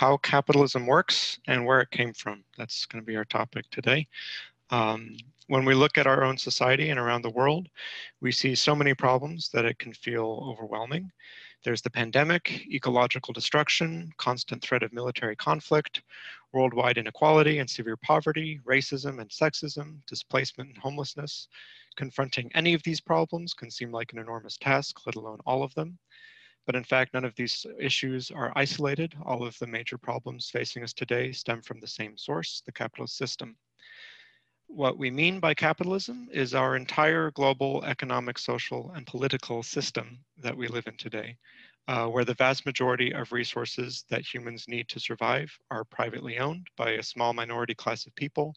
how capitalism works and where it came from. That's going to be our topic today. Um, when we look at our own society and around the world, we see so many problems that it can feel overwhelming. There's the pandemic, ecological destruction, constant threat of military conflict, worldwide inequality and severe poverty, racism and sexism, displacement and homelessness. Confronting any of these problems can seem like an enormous task, let alone all of them. But in fact, none of these issues are isolated. All of the major problems facing us today stem from the same source, the capitalist system. What we mean by capitalism is our entire global economic, social, and political system that we live in today, uh, where the vast majority of resources that humans need to survive are privately owned by a small minority class of people.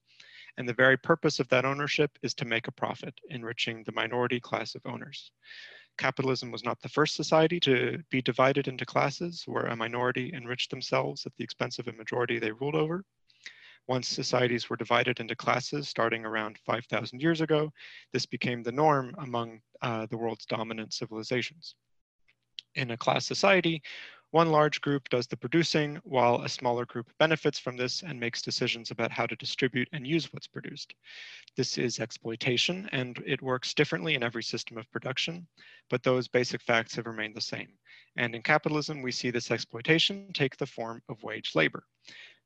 And the very purpose of that ownership is to make a profit, enriching the minority class of owners. Capitalism was not the first society to be divided into classes where a minority enriched themselves at the expense of a majority they ruled over. Once societies were divided into classes starting around 5,000 years ago, this became the norm among uh, the world's dominant civilizations. In a class society, one large group does the producing while a smaller group benefits from this and makes decisions about how to distribute and use what's produced. This is exploitation and it works differently in every system of production, but those basic facts have remained the same. And in capitalism, we see this exploitation take the form of wage labor.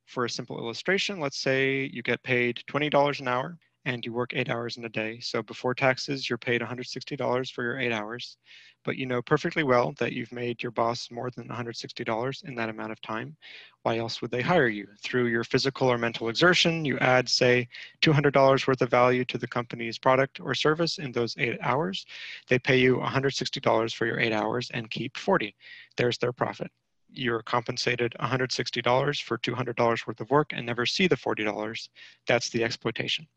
For a simple illustration, let's say you get paid $20 an hour and you work eight hours in a day. So before taxes, you're paid $160 for your eight hours, but you know perfectly well that you've made your boss more than $160 in that amount of time. Why else would they hire you? Through your physical or mental exertion, you add, say, $200 worth of value to the company's product or service in those eight hours. They pay you $160 for your eight hours and keep 40. There's their profit you're compensated $160 for $200 worth of work and never see the $40, that's the exploitation.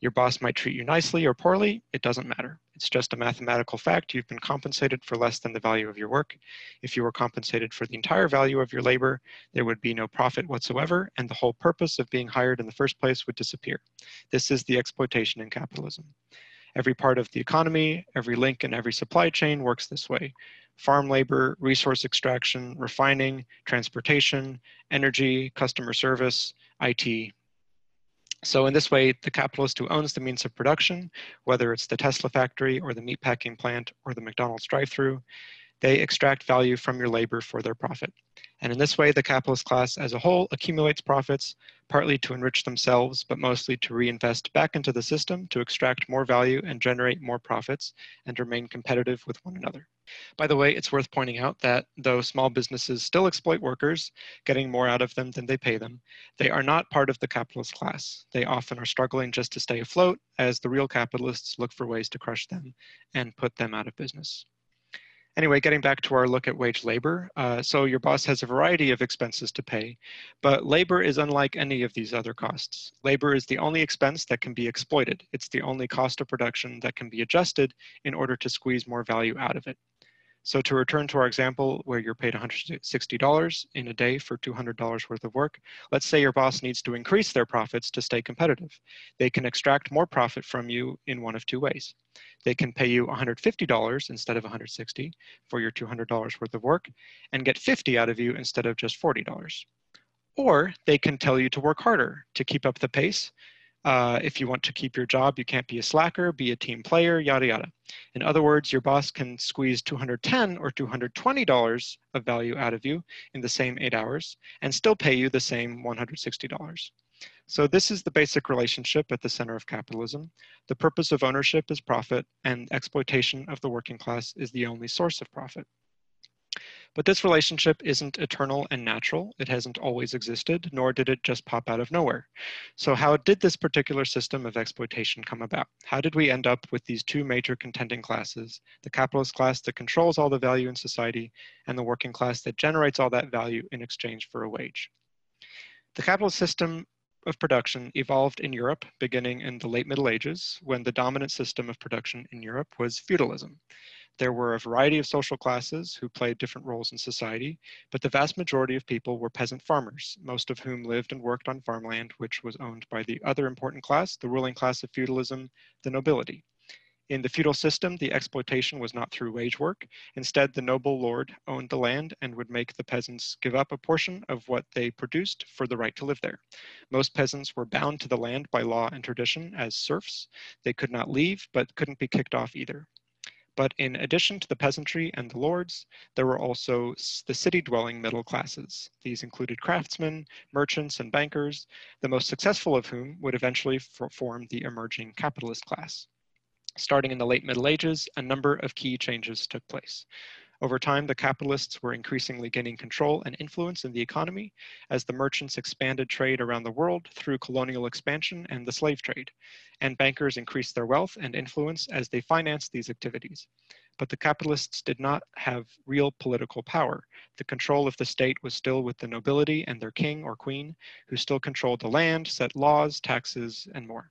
Your boss might treat you nicely or poorly, it doesn't matter. It's just a mathematical fact. You've been compensated for less than the value of your work. If you were compensated for the entire value of your labor, there would be no profit whatsoever, and the whole purpose of being hired in the first place would disappear. This is the exploitation in capitalism. Every part of the economy, every link in every supply chain works this way farm labor, resource extraction, refining, transportation, energy, customer service, IT. So in this way, the capitalist who owns the means of production, whether it's the Tesla factory or the meatpacking plant or the McDonald's drive-through, they extract value from your labor for their profit. And in this way, the capitalist class as a whole accumulates profits, partly to enrich themselves, but mostly to reinvest back into the system to extract more value and generate more profits and remain competitive with one another. By the way, it's worth pointing out that though small businesses still exploit workers, getting more out of them than they pay them, they are not part of the capitalist class. They often are struggling just to stay afloat as the real capitalists look for ways to crush them and put them out of business. Anyway, getting back to our look at wage labor. Uh, so your boss has a variety of expenses to pay, but labor is unlike any of these other costs. Labor is the only expense that can be exploited. It's the only cost of production that can be adjusted in order to squeeze more value out of it. So to return to our example where you're paid $160 in a day for $200 worth of work, let's say your boss needs to increase their profits to stay competitive. They can extract more profit from you in one of two ways. They can pay you $150 instead of 160 for your $200 worth of work and get 50 out of you instead of just $40. Or they can tell you to work harder to keep up the pace uh, if you want to keep your job, you can't be a slacker, be a team player, yada, yada. In other words, your boss can squeeze 210 or $220 of value out of you in the same eight hours and still pay you the same $160. So this is the basic relationship at the center of capitalism. The purpose of ownership is profit and exploitation of the working class is the only source of profit. But this relationship isn't eternal and natural. It hasn't always existed, nor did it just pop out of nowhere. So how did this particular system of exploitation come about? How did we end up with these two major contending classes, the capitalist class that controls all the value in society and the working class that generates all that value in exchange for a wage? The capitalist system of production evolved in Europe beginning in the late Middle Ages when the dominant system of production in Europe was feudalism. There were a variety of social classes who played different roles in society, but the vast majority of people were peasant farmers, most of whom lived and worked on farmland, which was owned by the other important class, the ruling class of feudalism, the nobility. In the feudal system, the exploitation was not through wage work. Instead, the noble lord owned the land and would make the peasants give up a portion of what they produced for the right to live there. Most peasants were bound to the land by law and tradition as serfs. They could not leave, but couldn't be kicked off either. But in addition to the peasantry and the lords, there were also the city dwelling middle classes. These included craftsmen, merchants, and bankers, the most successful of whom would eventually form the emerging capitalist class. Starting in the late Middle Ages, a number of key changes took place. Over time, the capitalists were increasingly gaining control and influence in the economy as the merchants expanded trade around the world through colonial expansion and the slave trade, and bankers increased their wealth and influence as they financed these activities. But the capitalists did not have real political power. The control of the state was still with the nobility and their king or queen, who still controlled the land, set laws, taxes, and more.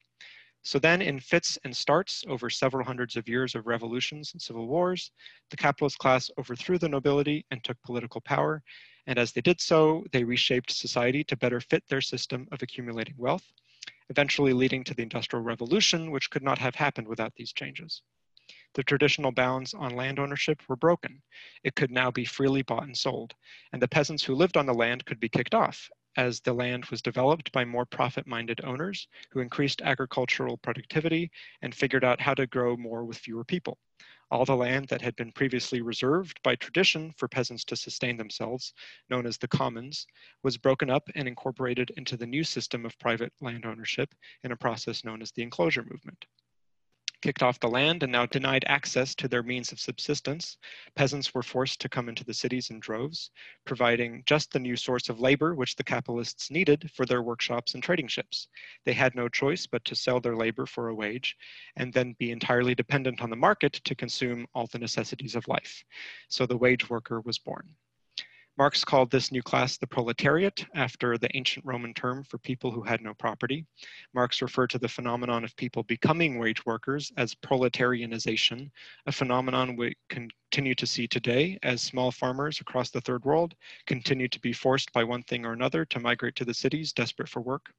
So then in fits and starts over several hundreds of years of revolutions and civil wars, the capitalist class overthrew the nobility and took political power. And as they did so, they reshaped society to better fit their system of accumulating wealth, eventually leading to the Industrial Revolution, which could not have happened without these changes. The traditional bounds on land ownership were broken. It could now be freely bought and sold, and the peasants who lived on the land could be kicked off, as the land was developed by more profit-minded owners who increased agricultural productivity and figured out how to grow more with fewer people. All the land that had been previously reserved by tradition for peasants to sustain themselves, known as the commons, was broken up and incorporated into the new system of private land ownership in a process known as the enclosure movement kicked off the land and now denied access to their means of subsistence, peasants were forced to come into the cities in droves, providing just the new source of labor which the capitalists needed for their workshops and trading ships. They had no choice but to sell their labor for a wage and then be entirely dependent on the market to consume all the necessities of life. So the wage worker was born. Marx called this new class the proletariat after the ancient Roman term for people who had no property. Marx referred to the phenomenon of people becoming wage workers as proletarianization, a phenomenon we continue to see today as small farmers across the third world continue to be forced by one thing or another to migrate to the cities desperate for work.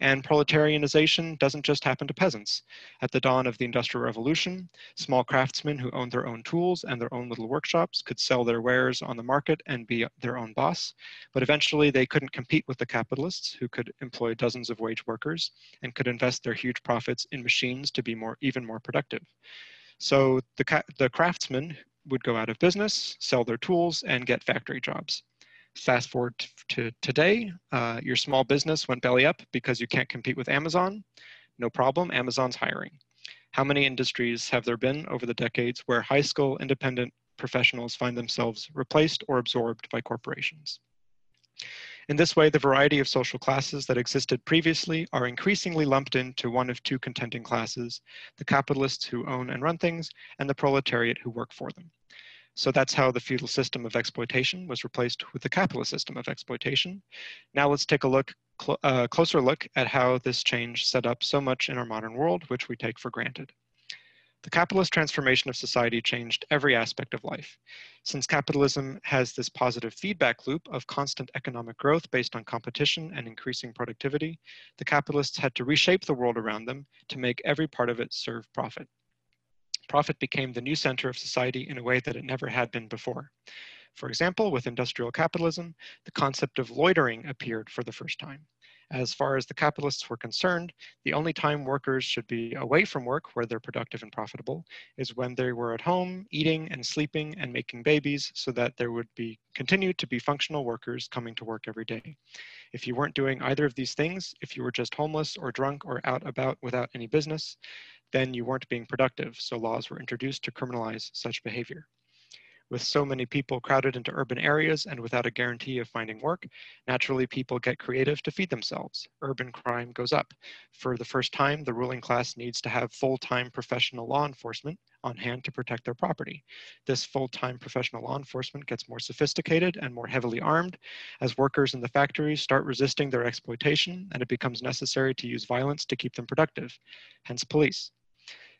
And proletarianization doesn't just happen to peasants. At the dawn of the Industrial Revolution, small craftsmen who owned their own tools and their own little workshops could sell their wares on the market and be their own boss. But eventually they couldn't compete with the capitalists who could employ dozens of wage workers and could invest their huge profits in machines to be more even more productive. So the, the craftsmen would go out of business, sell their tools, and get factory jobs. Fast forward to today, uh, your small business went belly up because you can't compete with Amazon. No problem, Amazon's hiring. How many industries have there been over the decades where high school independent professionals find themselves replaced or absorbed by corporations? In this way, the variety of social classes that existed previously are increasingly lumped into one of two contending classes, the capitalists who own and run things, and the proletariat who work for them. So that's how the feudal system of exploitation was replaced with the capitalist system of exploitation. Now let's take a look, cl uh, closer look at how this change set up so much in our modern world, which we take for granted. The capitalist transformation of society changed every aspect of life. Since capitalism has this positive feedback loop of constant economic growth based on competition and increasing productivity, the capitalists had to reshape the world around them to make every part of it serve profit profit became the new center of society in a way that it never had been before. For example, with industrial capitalism, the concept of loitering appeared for the first time. As far as the capitalists were concerned, the only time workers should be away from work where they're productive and profitable is when they were at home, eating and sleeping and making babies so that there would be continue to be functional workers coming to work every day. If you weren't doing either of these things, if you were just homeless or drunk or out about without any business, then you weren't being productive, so laws were introduced to criminalize such behavior. With so many people crowded into urban areas and without a guarantee of finding work, naturally people get creative to feed themselves. Urban crime goes up. For the first time, the ruling class needs to have full-time professional law enforcement on hand to protect their property. This full-time professional law enforcement gets more sophisticated and more heavily armed as workers in the factories start resisting their exploitation and it becomes necessary to use violence to keep them productive, hence police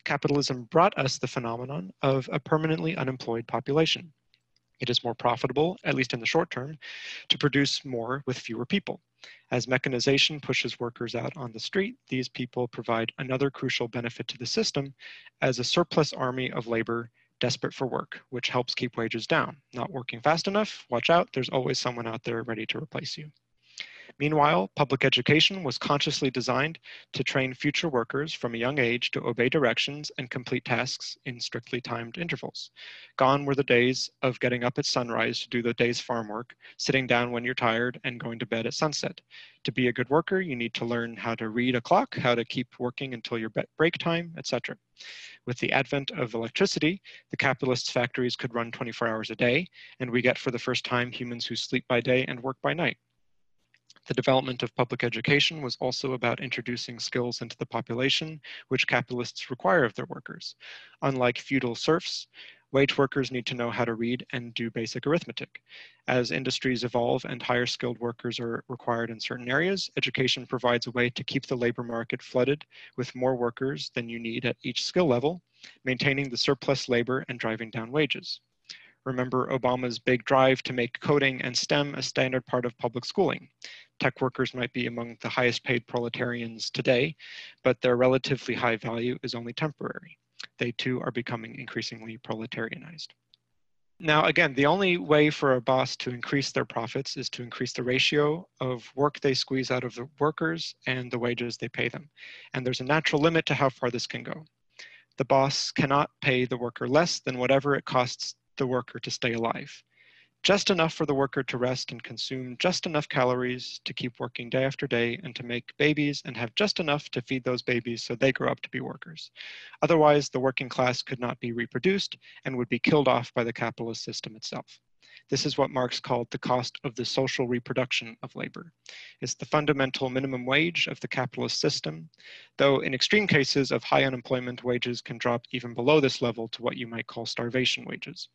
capitalism brought us the phenomenon of a permanently unemployed population. It is more profitable, at least in the short term, to produce more with fewer people. As mechanization pushes workers out on the street, these people provide another crucial benefit to the system as a surplus army of labor desperate for work, which helps keep wages down. Not working fast enough, watch out, there's always someone out there ready to replace you. Meanwhile, public education was consciously designed to train future workers from a young age to obey directions and complete tasks in strictly timed intervals. Gone were the days of getting up at sunrise to do the day's farm work, sitting down when you're tired, and going to bed at sunset. To be a good worker, you need to learn how to read a clock, how to keep working until your break time, etc. With the advent of electricity, the capitalists' factories could run 24 hours a day, and we get for the first time humans who sleep by day and work by night. The development of public education was also about introducing skills into the population, which capitalists require of their workers. Unlike feudal serfs, wage workers need to know how to read and do basic arithmetic. As industries evolve and higher skilled workers are required in certain areas, education provides a way to keep the labor market flooded with more workers than you need at each skill level, maintaining the surplus labor and driving down wages. Remember Obama's big drive to make coding and STEM a standard part of public schooling. Tech workers might be among the highest paid proletarians today, but their relatively high value is only temporary. They too are becoming increasingly proletarianized. Now, again, the only way for a boss to increase their profits is to increase the ratio of work they squeeze out of the workers and the wages they pay them. And there's a natural limit to how far this can go. The boss cannot pay the worker less than whatever it costs the worker to stay alive. Just enough for the worker to rest and consume just enough calories to keep working day after day and to make babies and have just enough to feed those babies so they grow up to be workers. Otherwise, the working class could not be reproduced and would be killed off by the capitalist system itself. This is what Marx called the cost of the social reproduction of labor. It's the fundamental minimum wage of the capitalist system, though in extreme cases of high unemployment, wages can drop even below this level to what you might call starvation wages.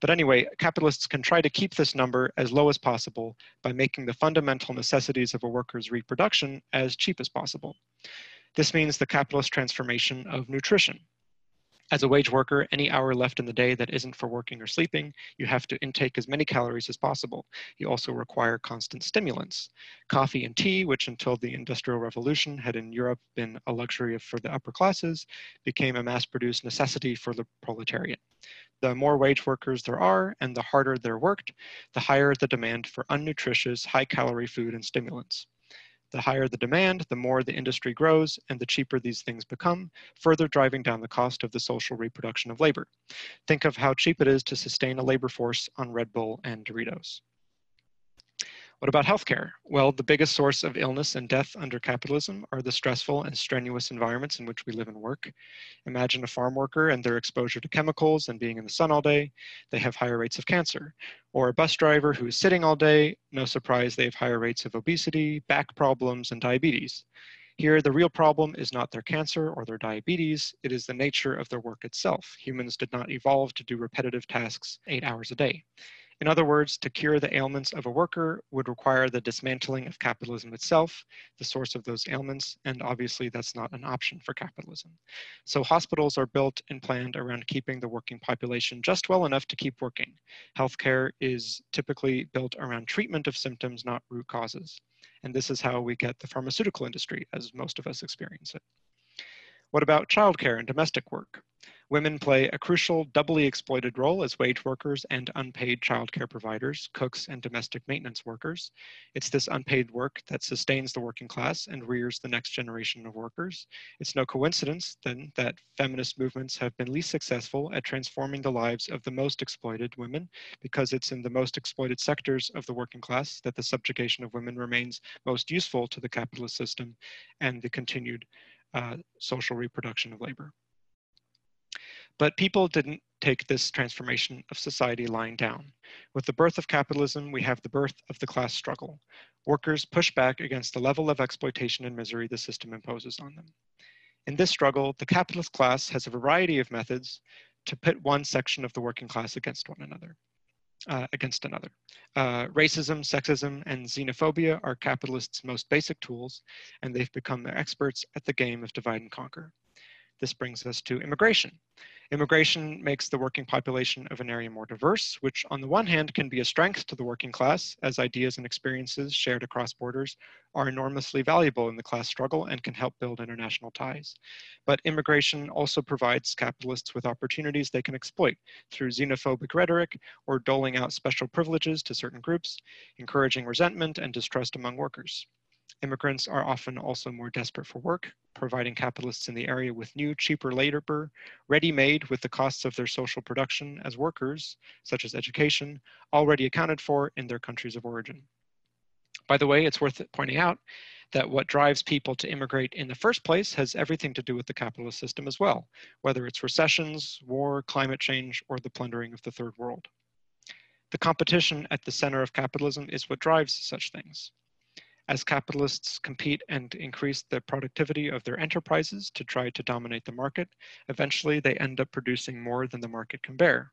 But anyway, capitalists can try to keep this number as low as possible by making the fundamental necessities of a worker's reproduction as cheap as possible. This means the capitalist transformation of nutrition, as a wage worker, any hour left in the day that isn't for working or sleeping, you have to intake as many calories as possible. You also require constant stimulants. Coffee and tea, which until the Industrial Revolution had in Europe been a luxury for the upper classes, became a mass-produced necessity for the proletariat. The more wage workers there are and the harder they're worked, the higher the demand for unnutritious, high-calorie food and stimulants. The higher the demand, the more the industry grows and the cheaper these things become, further driving down the cost of the social reproduction of labor. Think of how cheap it is to sustain a labor force on Red Bull and Doritos. What about healthcare? Well, the biggest source of illness and death under capitalism are the stressful and strenuous environments in which we live and work. Imagine a farm worker and their exposure to chemicals and being in the sun all day. They have higher rates of cancer. Or a bus driver who is sitting all day, no surprise they have higher rates of obesity, back problems, and diabetes. Here, the real problem is not their cancer or their diabetes, it is the nature of their work itself. Humans did not evolve to do repetitive tasks eight hours a day. In other words, to cure the ailments of a worker would require the dismantling of capitalism itself, the source of those ailments, and obviously that's not an option for capitalism. So hospitals are built and planned around keeping the working population just well enough to keep working. Healthcare is typically built around treatment of symptoms, not root causes. And this is how we get the pharmaceutical industry, as most of us experience it. What about childcare and domestic work? Women play a crucial, doubly exploited role as wage workers and unpaid childcare providers, cooks, and domestic maintenance workers. It's this unpaid work that sustains the working class and rears the next generation of workers. It's no coincidence, then, that feminist movements have been least successful at transforming the lives of the most exploited women, because it's in the most exploited sectors of the working class that the subjugation of women remains most useful to the capitalist system and the continued uh, social reproduction of labor. But people didn't take this transformation of society lying down. With the birth of capitalism, we have the birth of the class struggle. Workers push back against the level of exploitation and misery the system imposes on them. In this struggle, the capitalist class has a variety of methods to pit one section of the working class against one another. Uh, against another. Uh, racism, sexism, and xenophobia are capitalists' most basic tools, and they've become their experts at the game of divide and conquer. This brings us to immigration. Immigration makes the working population of an area more diverse, which on the one hand can be a strength to the working class, as ideas and experiences shared across borders are enormously valuable in the class struggle and can help build international ties. But immigration also provides capitalists with opportunities they can exploit through xenophobic rhetoric or doling out special privileges to certain groups, encouraging resentment and distrust among workers. Immigrants are often also more desperate for work, providing capitalists in the area with new, cheaper labor, ready-made with the costs of their social production as workers, such as education, already accounted for in their countries of origin. By the way, it's worth pointing out that what drives people to immigrate in the first place has everything to do with the capitalist system as well, whether it's recessions, war, climate change, or the plundering of the third world. The competition at the center of capitalism is what drives such things as capitalists compete and increase the productivity of their enterprises to try to dominate the market, eventually they end up producing more than the market can bear.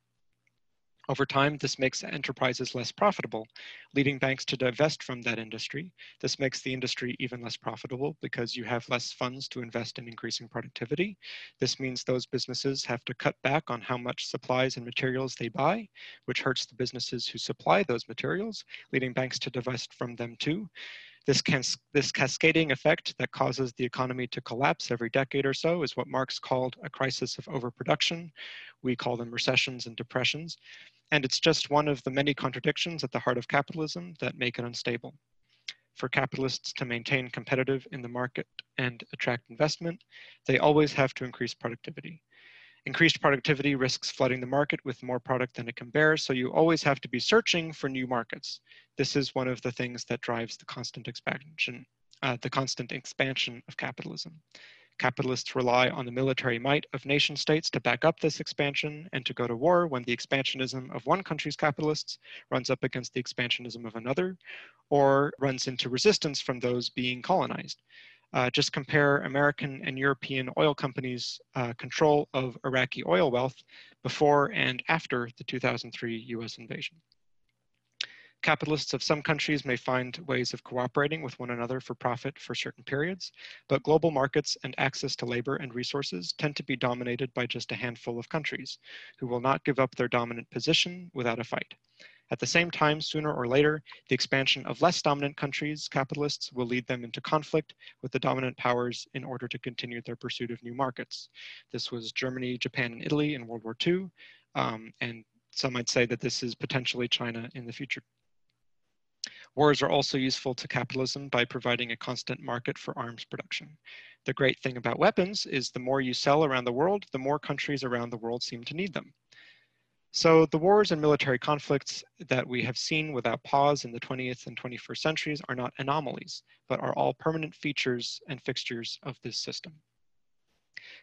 Over time, this makes enterprises less profitable, leading banks to divest from that industry. This makes the industry even less profitable because you have less funds to invest in increasing productivity. This means those businesses have to cut back on how much supplies and materials they buy, which hurts the businesses who supply those materials, leading banks to divest from them too. This, this cascading effect that causes the economy to collapse every decade or so is what Marx called a crisis of overproduction. We call them recessions and depressions. And it's just one of the many contradictions at the heart of capitalism that make it unstable. For capitalists to maintain competitive in the market and attract investment, they always have to increase productivity. Increased productivity risks flooding the market with more product than it can bear, so you always have to be searching for new markets. This is one of the things that drives the constant expansion, uh, the constant expansion of capitalism. Capitalists rely on the military might of nation states to back up this expansion and to go to war when the expansionism of one country's capitalists runs up against the expansionism of another, or runs into resistance from those being colonized. Uh, just compare American and European oil companies' uh, control of Iraqi oil wealth before and after the 2003 US invasion. Capitalists of some countries may find ways of cooperating with one another for profit for certain periods, but global markets and access to labor and resources tend to be dominated by just a handful of countries, who will not give up their dominant position without a fight. At the same time, sooner or later, the expansion of less dominant countries, capitalists, will lead them into conflict with the dominant powers in order to continue their pursuit of new markets. This was Germany, Japan, and Italy in World War II, um, and some might say that this is potentially China in the future. Wars are also useful to capitalism by providing a constant market for arms production. The great thing about weapons is the more you sell around the world, the more countries around the world seem to need them. So the wars and military conflicts that we have seen without pause in the 20th and 21st centuries are not anomalies, but are all permanent features and fixtures of this system.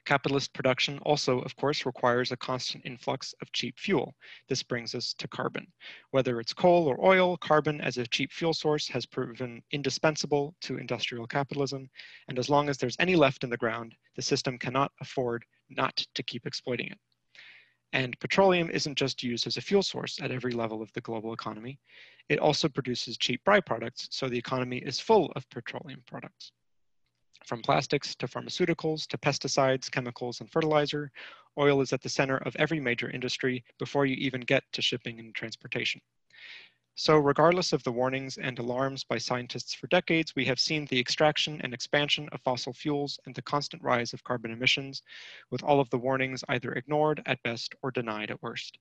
Capitalist production also, of course, requires a constant influx of cheap fuel. This brings us to carbon. Whether it's coal or oil, carbon as a cheap fuel source has proven indispensable to industrial capitalism, and as long as there's any left in the ground, the system cannot afford not to keep exploiting it. And petroleum isn't just used as a fuel source at every level of the global economy. It also produces cheap byproducts, so the economy is full of petroleum products. From plastics to pharmaceuticals to pesticides, chemicals, and fertilizer, oil is at the center of every major industry before you even get to shipping and transportation. So regardless of the warnings and alarms by scientists for decades, we have seen the extraction and expansion of fossil fuels and the constant rise of carbon emissions, with all of the warnings either ignored at best or denied at worst.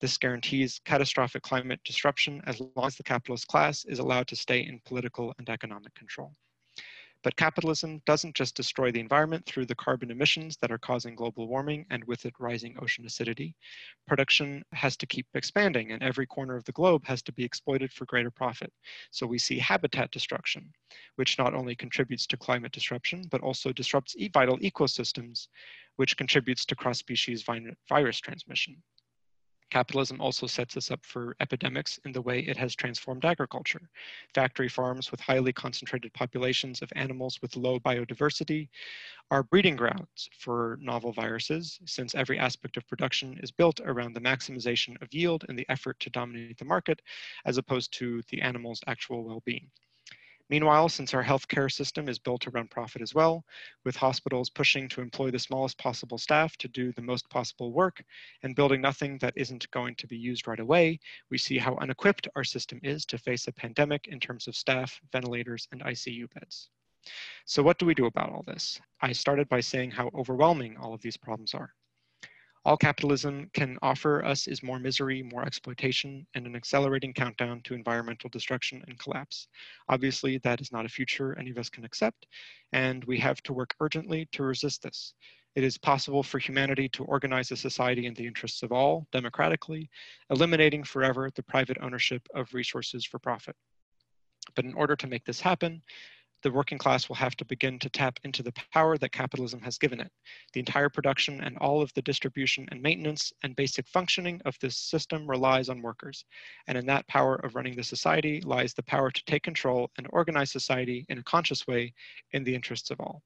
This guarantees catastrophic climate disruption as long as the capitalist class is allowed to stay in political and economic control. But capitalism doesn't just destroy the environment through the carbon emissions that are causing global warming and with it rising ocean acidity. Production has to keep expanding and every corner of the globe has to be exploited for greater profit. So we see habitat destruction, which not only contributes to climate disruption, but also disrupts vital ecosystems, which contributes to cross-species virus transmission. Capitalism also sets us up for epidemics in the way it has transformed agriculture. Factory farms with highly concentrated populations of animals with low biodiversity are breeding grounds for novel viruses, since every aspect of production is built around the maximization of yield and the effort to dominate the market, as opposed to the animal's actual well-being. Meanwhile, since our healthcare system is built around profit as well, with hospitals pushing to employ the smallest possible staff to do the most possible work and building nothing that isn't going to be used right away, we see how unequipped our system is to face a pandemic in terms of staff, ventilators, and ICU beds. So what do we do about all this? I started by saying how overwhelming all of these problems are. All capitalism can offer us is more misery, more exploitation, and an accelerating countdown to environmental destruction and collapse. Obviously, that is not a future any of us can accept, and we have to work urgently to resist this. It is possible for humanity to organize a society in the interests of all, democratically, eliminating forever the private ownership of resources for profit. But in order to make this happen, the working class will have to begin to tap into the power that capitalism has given it. The entire production and all of the distribution and maintenance and basic functioning of this system relies on workers. And in that power of running the society lies the power to take control and organize society in a conscious way in the interests of all.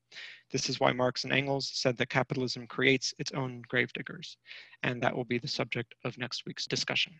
This is why Marx and Engels said that capitalism creates its own gravediggers. And that will be the subject of next week's discussion.